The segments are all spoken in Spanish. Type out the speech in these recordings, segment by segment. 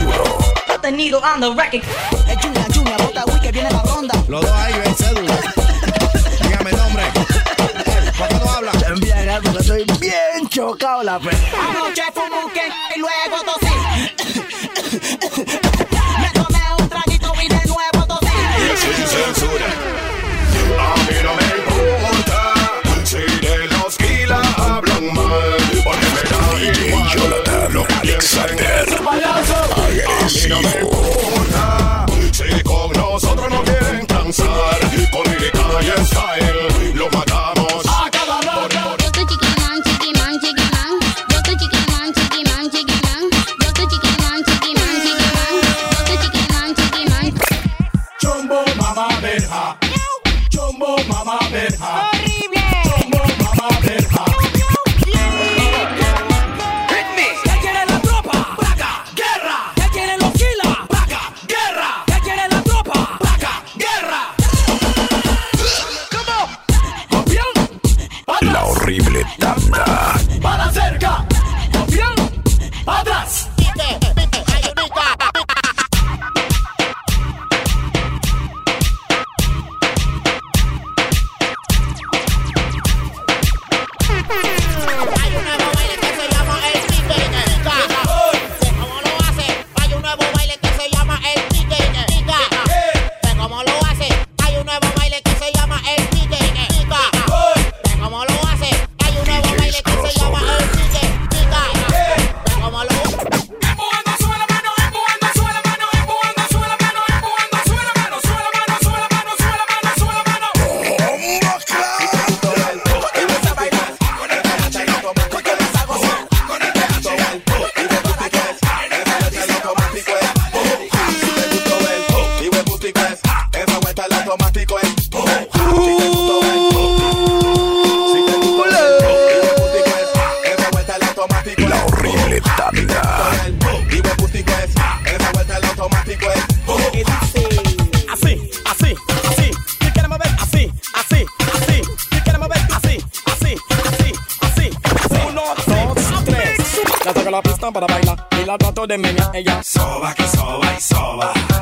Euro. Put the needle on the record. Es Junior, Junior, bota Wii que viene la ronda. Los dos ahí en cédula. Dígame el nombre. ¿Por qué no hablas? Bien, porque estoy bien chocado la fe. Anoche fumo un y luego tosí. Me tomé un traguito y de nuevo tosí. Sin censura. A mí no me importa si de los kilas hablan mal. Porque me da igual. Jonathan Alexander. international.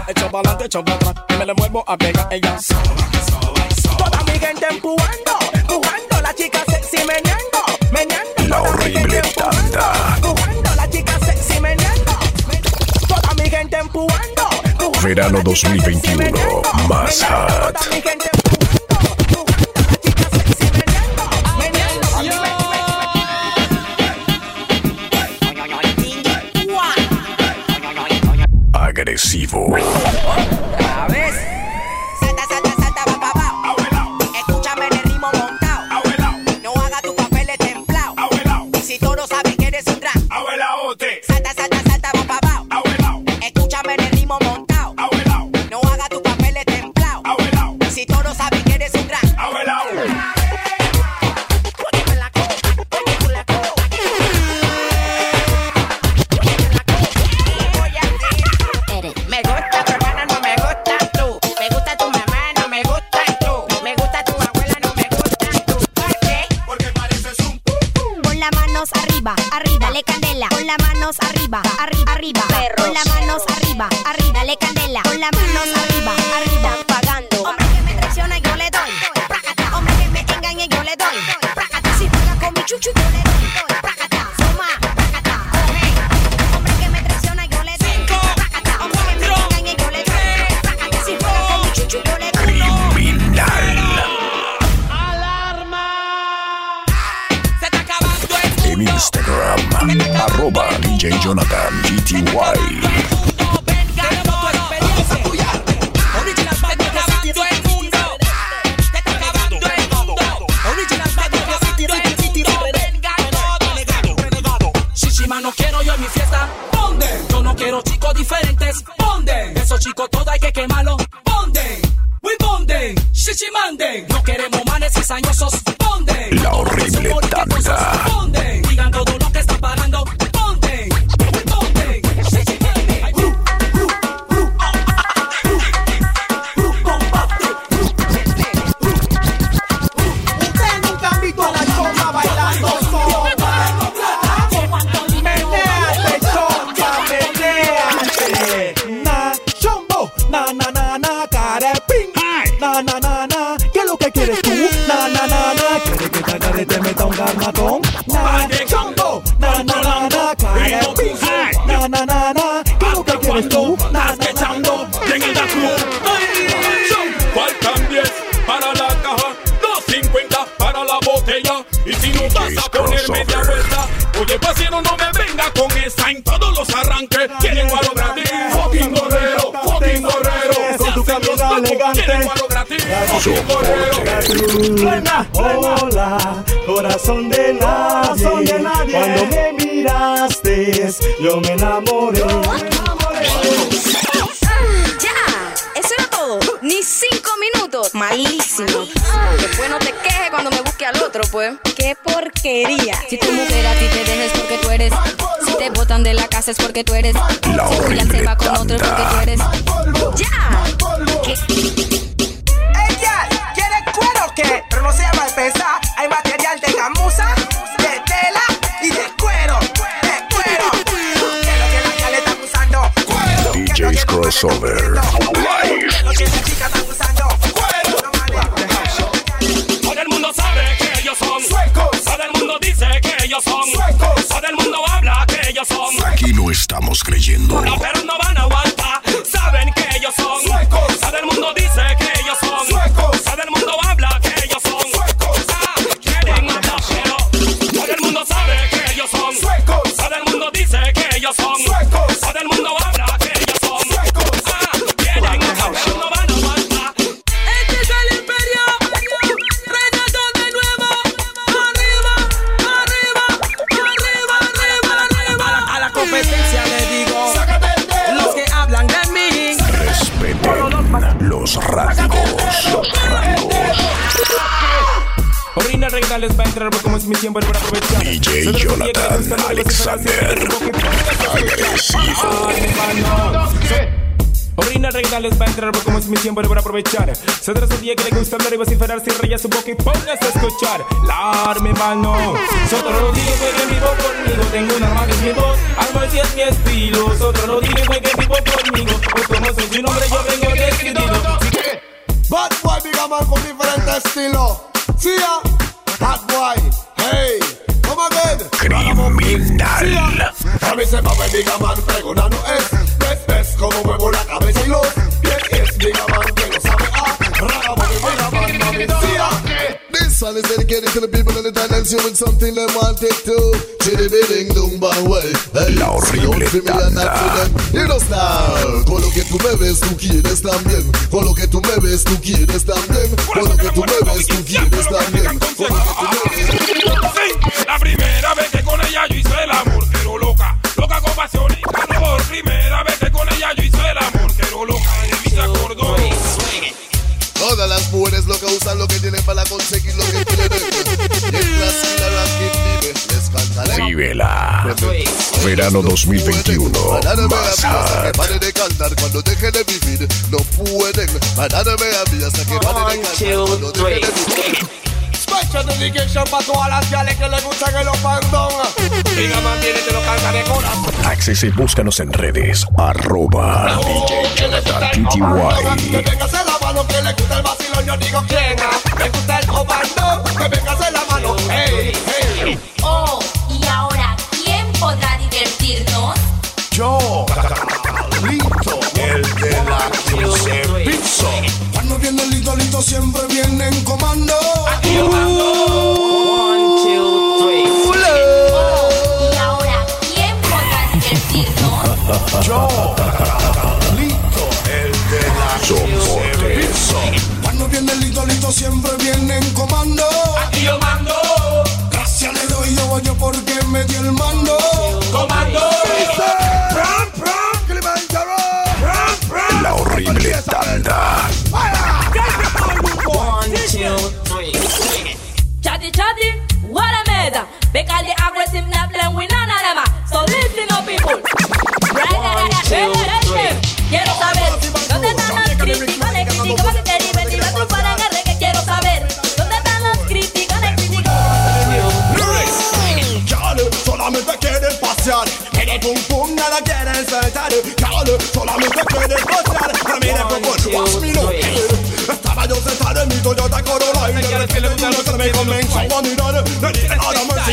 echo para adelante, echo para atrás. Y me le muevo a pegar ella. Toda mi gente empujando, empujando. La chica sexy meneando, meneando. La horrible tanda. Empujando, la chica sexy meneando. Toda mi gente empujando. Verano 2021, más hot. vivo. Garmatón? Na, chombo, na, na, na, na, carepín. Na, na, na, na, ¿qué es lo que quieres tú? Na, na, na, na. Faltan 10 para la caja, 2.50 para la botella. Y si no vas a poner media vuelta, oye, pasero, no me venga con esa en todos los arranques. Quieren guaro gratis, fucking gorrero, fucking gorrero. Con tu camisa elegante. Hola, corazón de nadie. Cuando me miraste, yo me enamoré. Ya, eso era todo. Ni cinco minutos. Malísimo. Después no te quejes cuando me busque al otro, pues. Qué porquería. Si tu mujer a ti te dejes porque tú eres. Si te botan de la casa es porque tú eres. La si se va con otro es porque tú eres. Ya. ¿Qué? Hay material de gamuza, de tela y de cuero, de cuero. Que lo aprovechar. Se trata de día que le gusta hablar y vociferar sin rayas su boca y póngase a escuchar. La arme mano. Sotro lo digo, fue que vivo conmigo. Tengo un arma que es mi voz, algo así es mi estilo. Sotro lo digo, fue que vivo conmigo. Pues como soy su nombre, yo vengo decidido. Bad boy, big man con diferentes estilos. Sí, ah. Bad boy, hey, come again. Criminal. A mí se mueve big man pregonando es. Ves, ves cómo muevo la cabeza y los song is dedicated to the people in the dance with something they want it to. Chitty bidding dum bang way. Hey, La horrible not tanda. You know style. Con lo que tú me ves, tú quieres también. Con lo que tú me ves, tú quieres también. Con lo que tú me ves, tú quieres también. Con lo que tú me ves. Sí, que tienen para conseguir lo que. Y. Vívela. Verano 2021. Mañana me Más había hasta que hot. pare de cantar cuando deje de vivir. No pueden. Mañana me había hasta que pare de cantar cuando deje de vivir. Special dedication para todas las gales que les gustan el opandón. Diga, mantiene, te lo canta de corazón. Access y búscanos en redes. Arroba DJ Jonathan Que TTY. Mano que le gusta el vacilón, yo digo quién. Le gusta el comando, que venga se la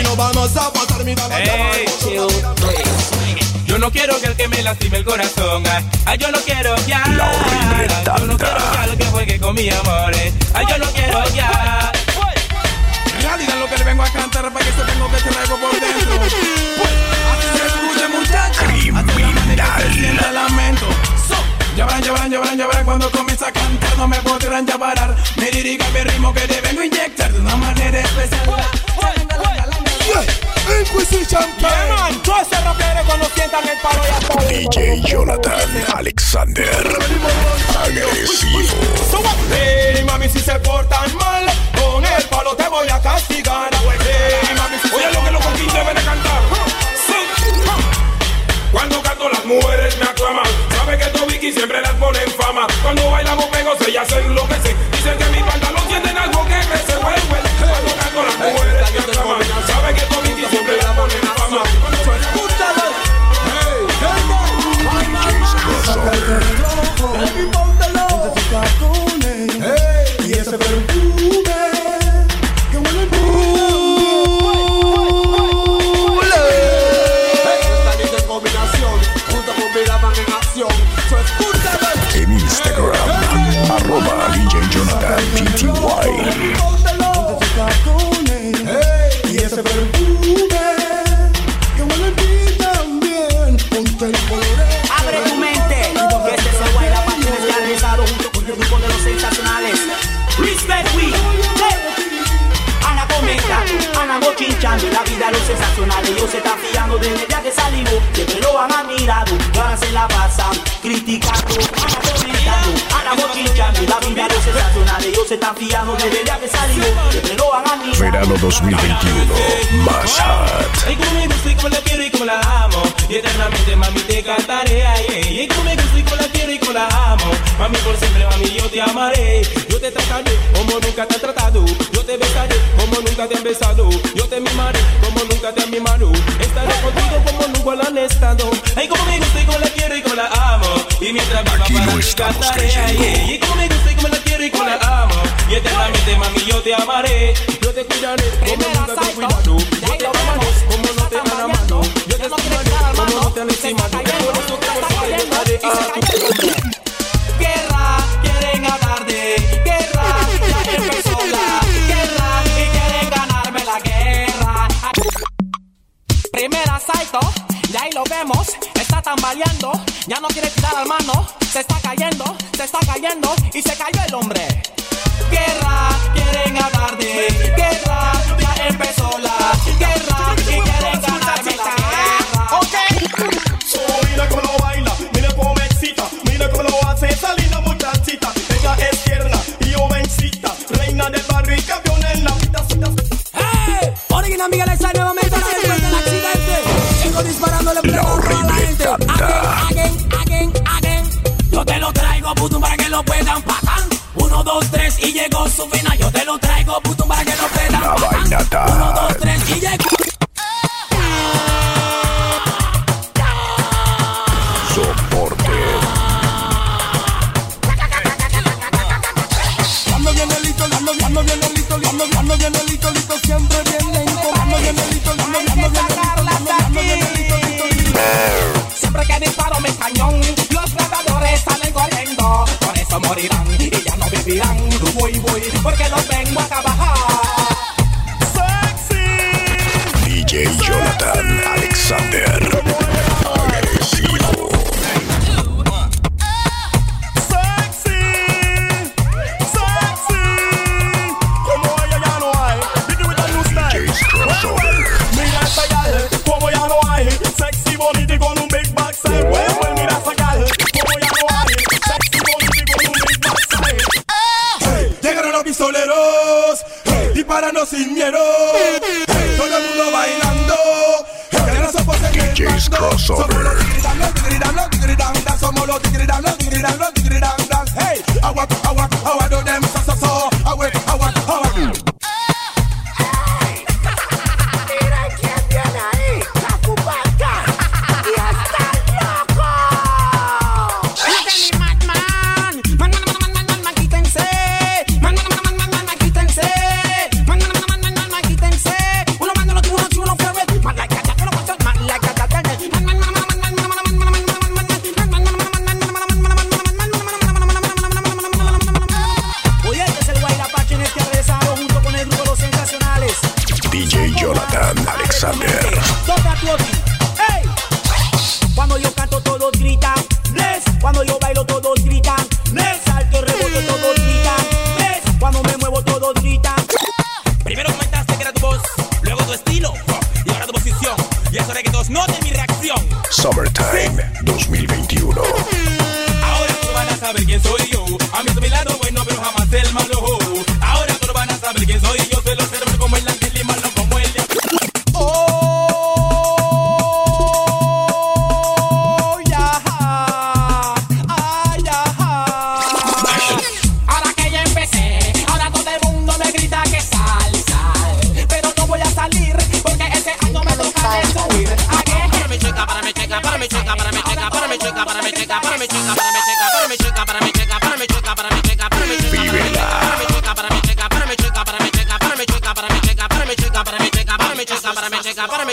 no vamos a pasar mi dama Hey, chill. Yo no quiero que el que me lastime el corazón. Ay, ay, yo no quiero ya. La horrible Yo no quiero ya lo que juegue con mi amor. eh. Ay, yo no quiero ya. En realidad lo que le vengo a cantar para que se tengo que traigo por dentro. Así se escucha muchacha. Hasta la manera que se siente el lamento. So, ya verán, ya verán, ya verán, ya verán cuando comienza a cantar no me podrán ya parar. Me diriga mi ritmo que te vengo a inyectar de una manera especial. Inquisition Yeah, man, todo ese rockero cuando sientan el palo ya está. DJ Jonathan Alexander. Agresivo. Hey, mami, si se portan mal, con el palo te voy a castigar. Hey, mami, si Oye, lo que los coquín deben de cantar. Cuando canto las mujeres siempre las pone en fama. Cuando bailamos pegos ellas se enloquecen Dicen que mis día que salimos, siempre lo han admirado. Y ahora se la pasan criticando, Ana comentando, Ana bochinchando la vida de los sensacionales. Ellos se están fiando desde el día que salimos, siempre lo han admirado. Verano 2021, más hot. Ay, como me gusta y como la quiero y como la amo. Y eternamente, mami, te cantaré. Ay, ay, como me gusta y como la quiero y como la amo. Mami, por siempre, mami, yo te amaré. Yo te trataré como nunca te han tratado. Yo te besaré como nunca te han besado. Yo te mimaré como nunca te han mimado. Estaré contigo como nunca lo han estado. Ay, como me gusta y como la quiero y como la amo. Y mientras viva Aquí para no ti cantaré. Ay, y como me gusta y como la quiero y como la amo. Y eternamente, mami, yo te amaré. Yo te cuidaré como nunca te he cuidado. Yo te amaré como no te han amado. Yo te estimaré como no te han estimado. Lo vemos, está tambaleando, ya no quiere tirar al mano, se está cayendo, se está cayendo y se cayó el hombre. Guerra, quieren hablar de guerra, ya empezó la guerra y quieren ganarme la guerra. So, mira cómo lo baila, mira cómo me excita, mira cómo lo hace esa linda muchachita. Ella es tierna y jovencita, reina del barrio y campeona en la vida. ¡Hey! Original Miguel Esa nuevamente La horrible tanda. Again, again, again. Yo te lo traigo, puto, para que lo puedan pagar. Uno, dos, tres y llegó su final. Yo te lo traigo, puto, para que lo puedan La pagar. Mi cañón, los tratadores salen corriendo. Por eso morirán y ya no vivirán. Voy, voy, porque los vengo a trabajar. DJ Jonathan Alexander.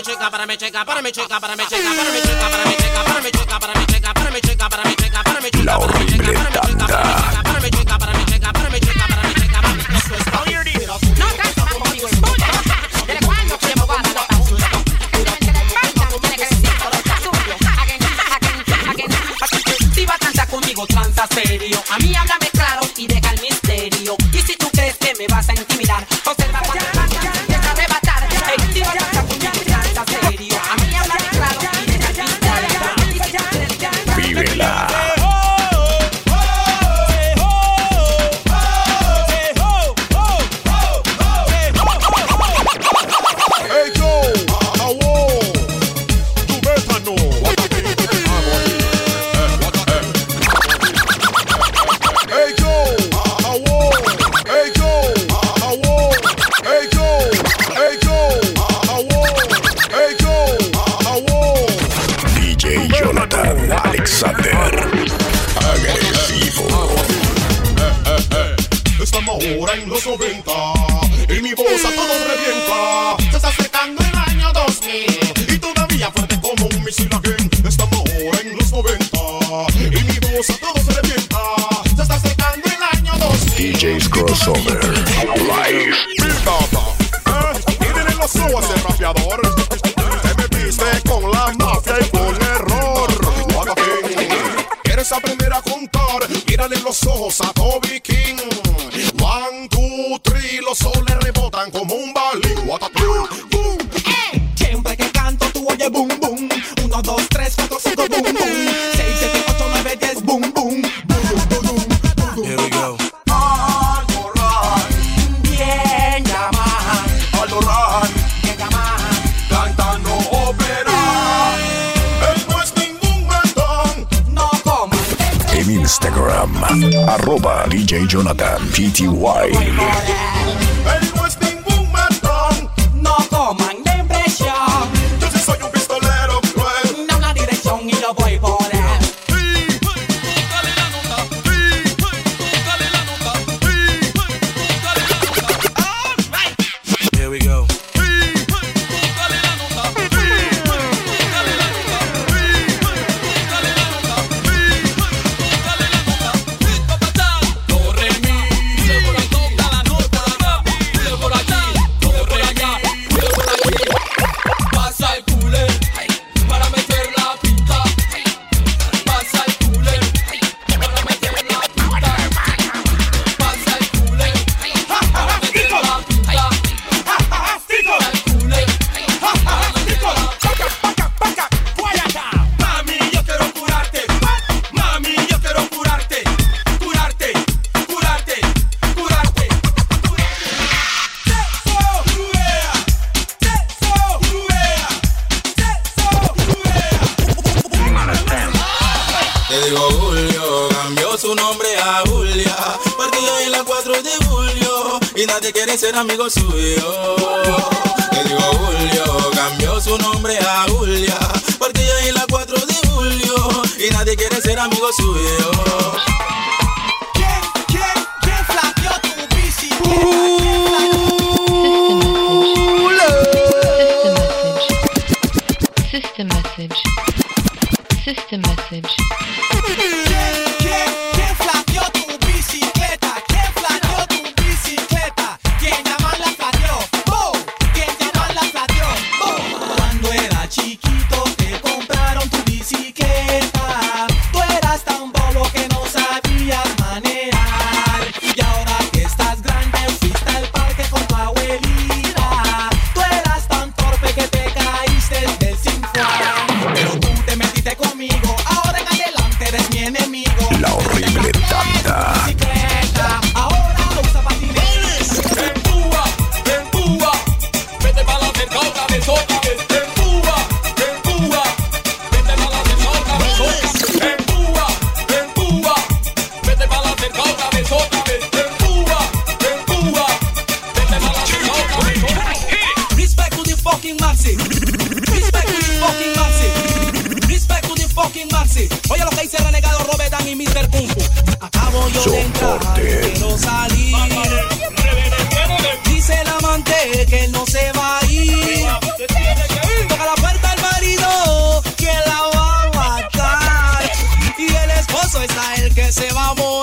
Chica, para mi chica, para mi chica, para mi chica, para mi chica, para mi chica, para mi chica, para mi chica, para mi chica, para mi chica, para mi chica, para mi chica, para mi chica, La horrible tanda. para mi fuerte como un misil again. Estamos ahora en los 90 y mi voz a todos revienta. Se está acercando el año 2000. DJ's Crossover. Live. ¿Eh? Miren los ojos del rapeador. Te me viste con la mafia y con error. King. ¿Quieres aprender a contar? Mírale los ojos a Toby Instagram. Arroba DJ Jonathan PTY. System message. se va a morir.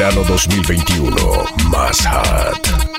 Verano 2021, más hot.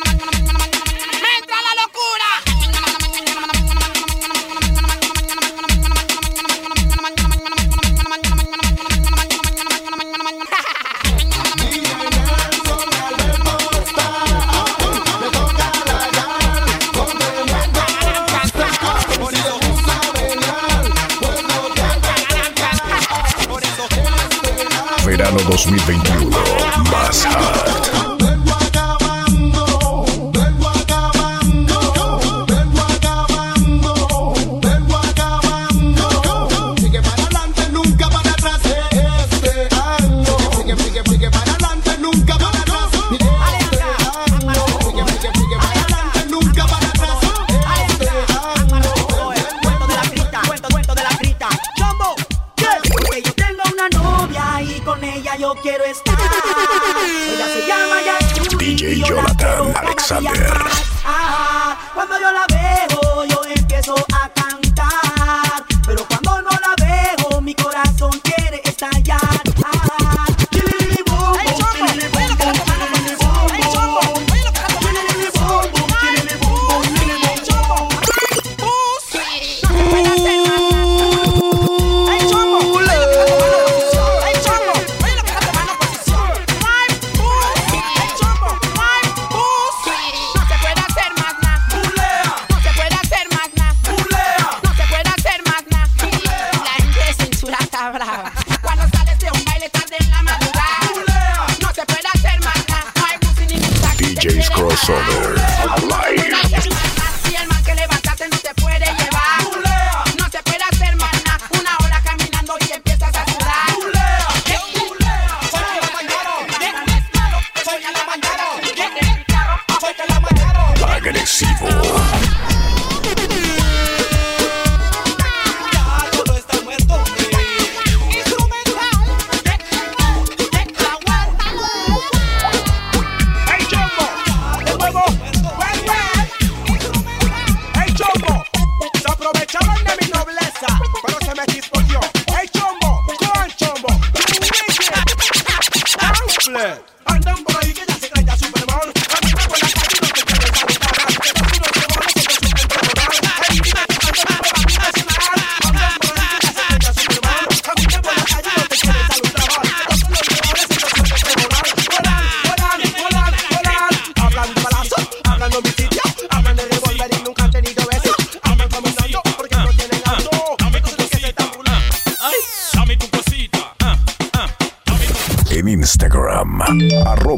that.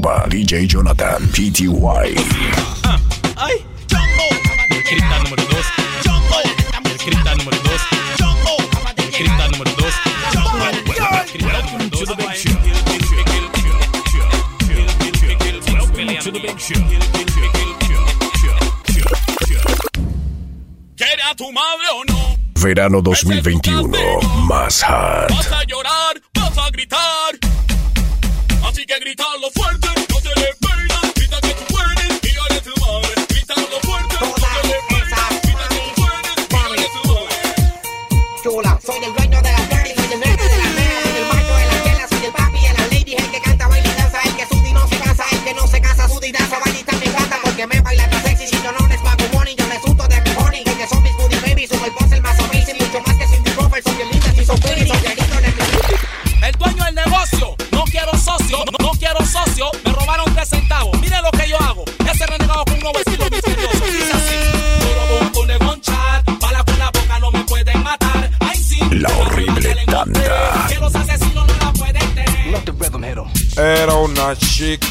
DJ Jonathan PTY. Ay, el cripta número 2. El cripta número 2. El cripta número 2. El cripta número 2. ¿Quiere a tu madre o no? Verano 2021, más hard.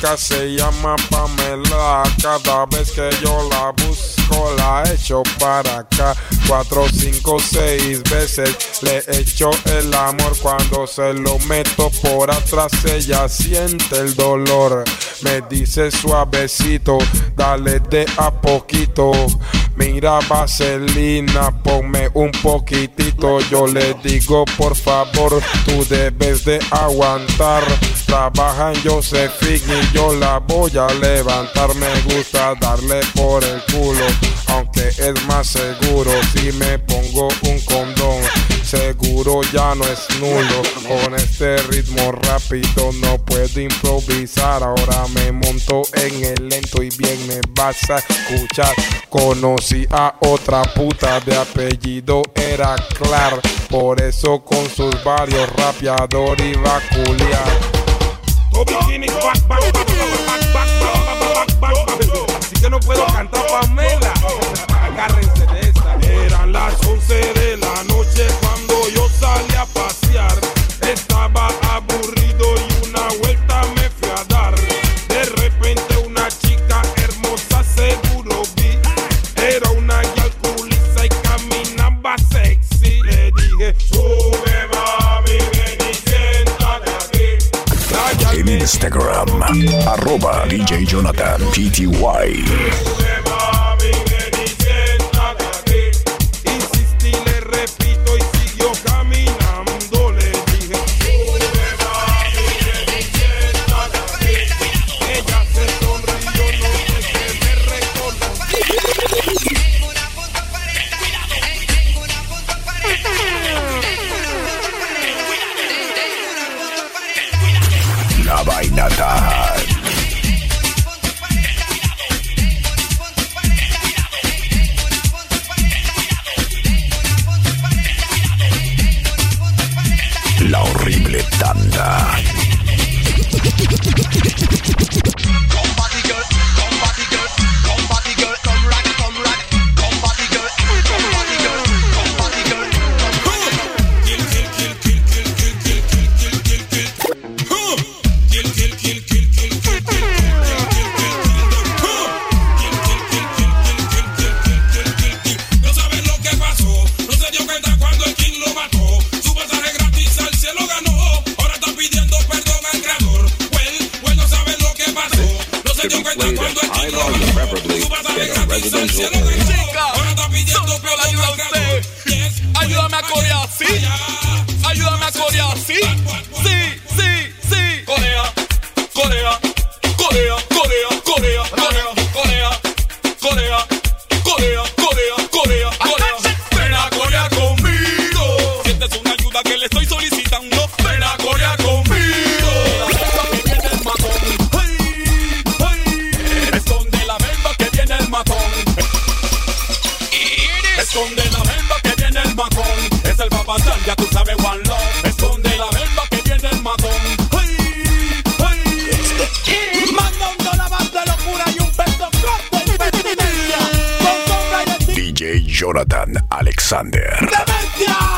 Chica, se llama Pamela. Cada vez que yo la busco, la echo para acá. Cuatro, cinco, seis veces le echo el amor. Cuando se lo meto por atrás, ella siente el dolor. Me dice suavecito, dale de a poquito. Mira, vaselina, ponme un poquitito. Yo le digo, por favor, tú debes de aguantar. Trabaja en Josephine y yo la voy a levantar. Me gusta darle por el culo, aunque es más seguro si me pongo un condón. Seguro ya no es nulo. Con este ritmo rápido no puedo improvisar. Ahora me monto en el lento y bien me vas a escuchar. Conocí a otra puta de apellido era Clar. Por eso con sus varios rapeador iba a culiar. Así que no puedo cantar Pamela. Agárrense esta. Eran las 11 de la noche Instagram, arroba DJ Jonathan PTY. Papazán, ya tú sabes one love. Esconde la melva que viene el matón. Hey, hey. Mandando la banda de locura y un beso corto en pertinencia. Con sombra y el DJ Jonathan Alexander. ¡Demencia!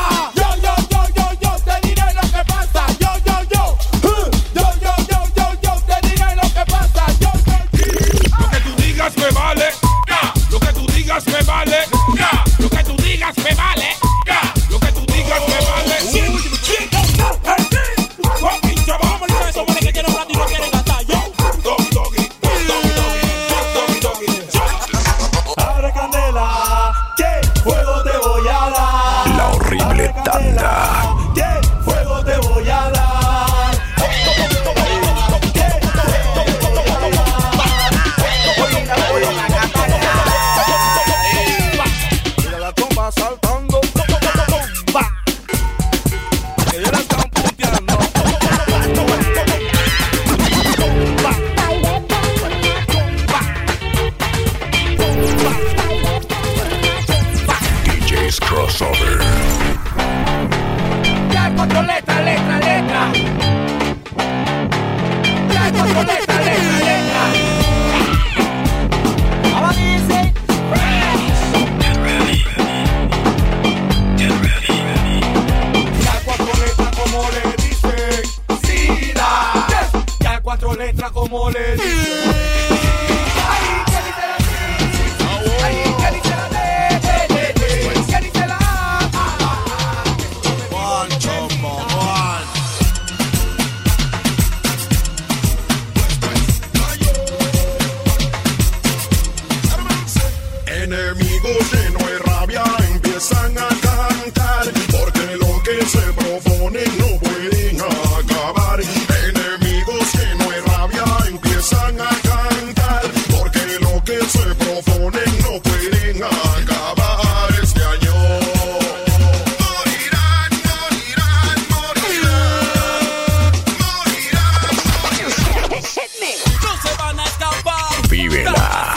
Hola.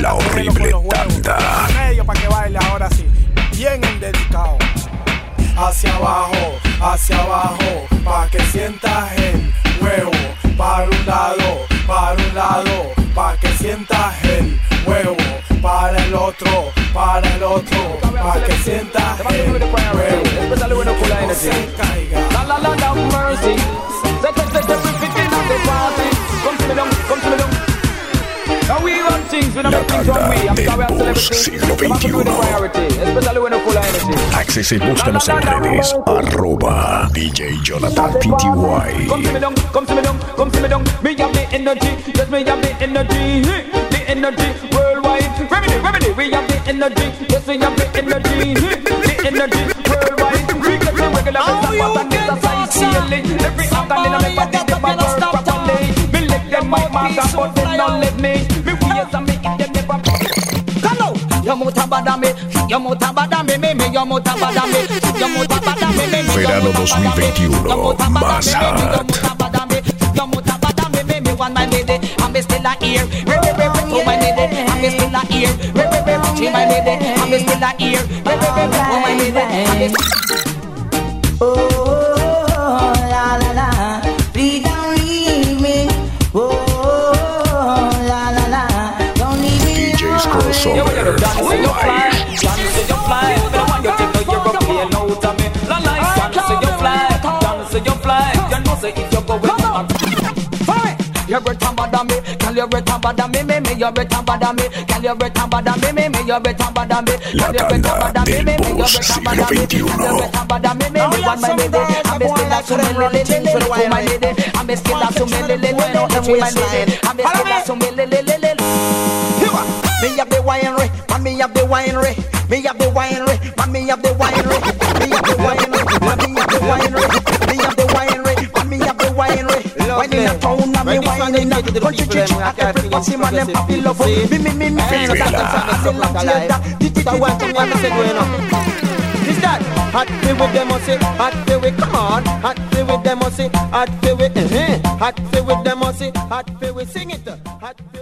La horrible tanda. Medio para que baile ahora sí. Bien dedicado. Hacia abajo, hacia abajo, pa' que sientas el huevo. Para un lado, para un lado, pa' que sientas el huevo. Para el otro, para el otro, pa' que sientas el huevo. Que no se caiga. La la la la mercy. La tanda del Boss siglo XXI. Access y búscanos en redes. Arroba DJ Jonathan PTY. Come see me down, come see me down, come see me down. Me have the energy, yes me have the energy, the energy worldwide. Remedy, remedy, we have the energy, yes we have the energy, the energy worldwide. We get the regular best and exercise daily. Every organ in my body your mouth me, shut your mouth me, me, me, your mouth me, shut your mouth me, me, me, Verano 2021, más hot. Your mouth me, me, me, one my lady, I'm still a re re re re, oh my lady, I'm still a re re re re, my lady, I'm still a re re re re, oh my lady, I'm still. Oh. You're better than me, girl. You're better than me, me, me. You're better than me, girl. You're better than me, me, me. You're better than me, La girl. You're better tanda than me, me, me. You're better siglo than me, XXI. you're better than me, me, me. One my lady, I'm still a to me, lily, lily, to my lady. I'm still a to me, lily, lily, to my lady. I'm still a to me, lily, lily. Me have the winery, man me have the winery. Me have the winery, man me have the winery. Me have the winery, man me have the winery. Country church. And every man them happy love. Me me me me that di Is that hot feel with them or say hot feel with come on. Hot feel with them or say hot feel with eh hot feel with them or say hot feel with sing it hot feel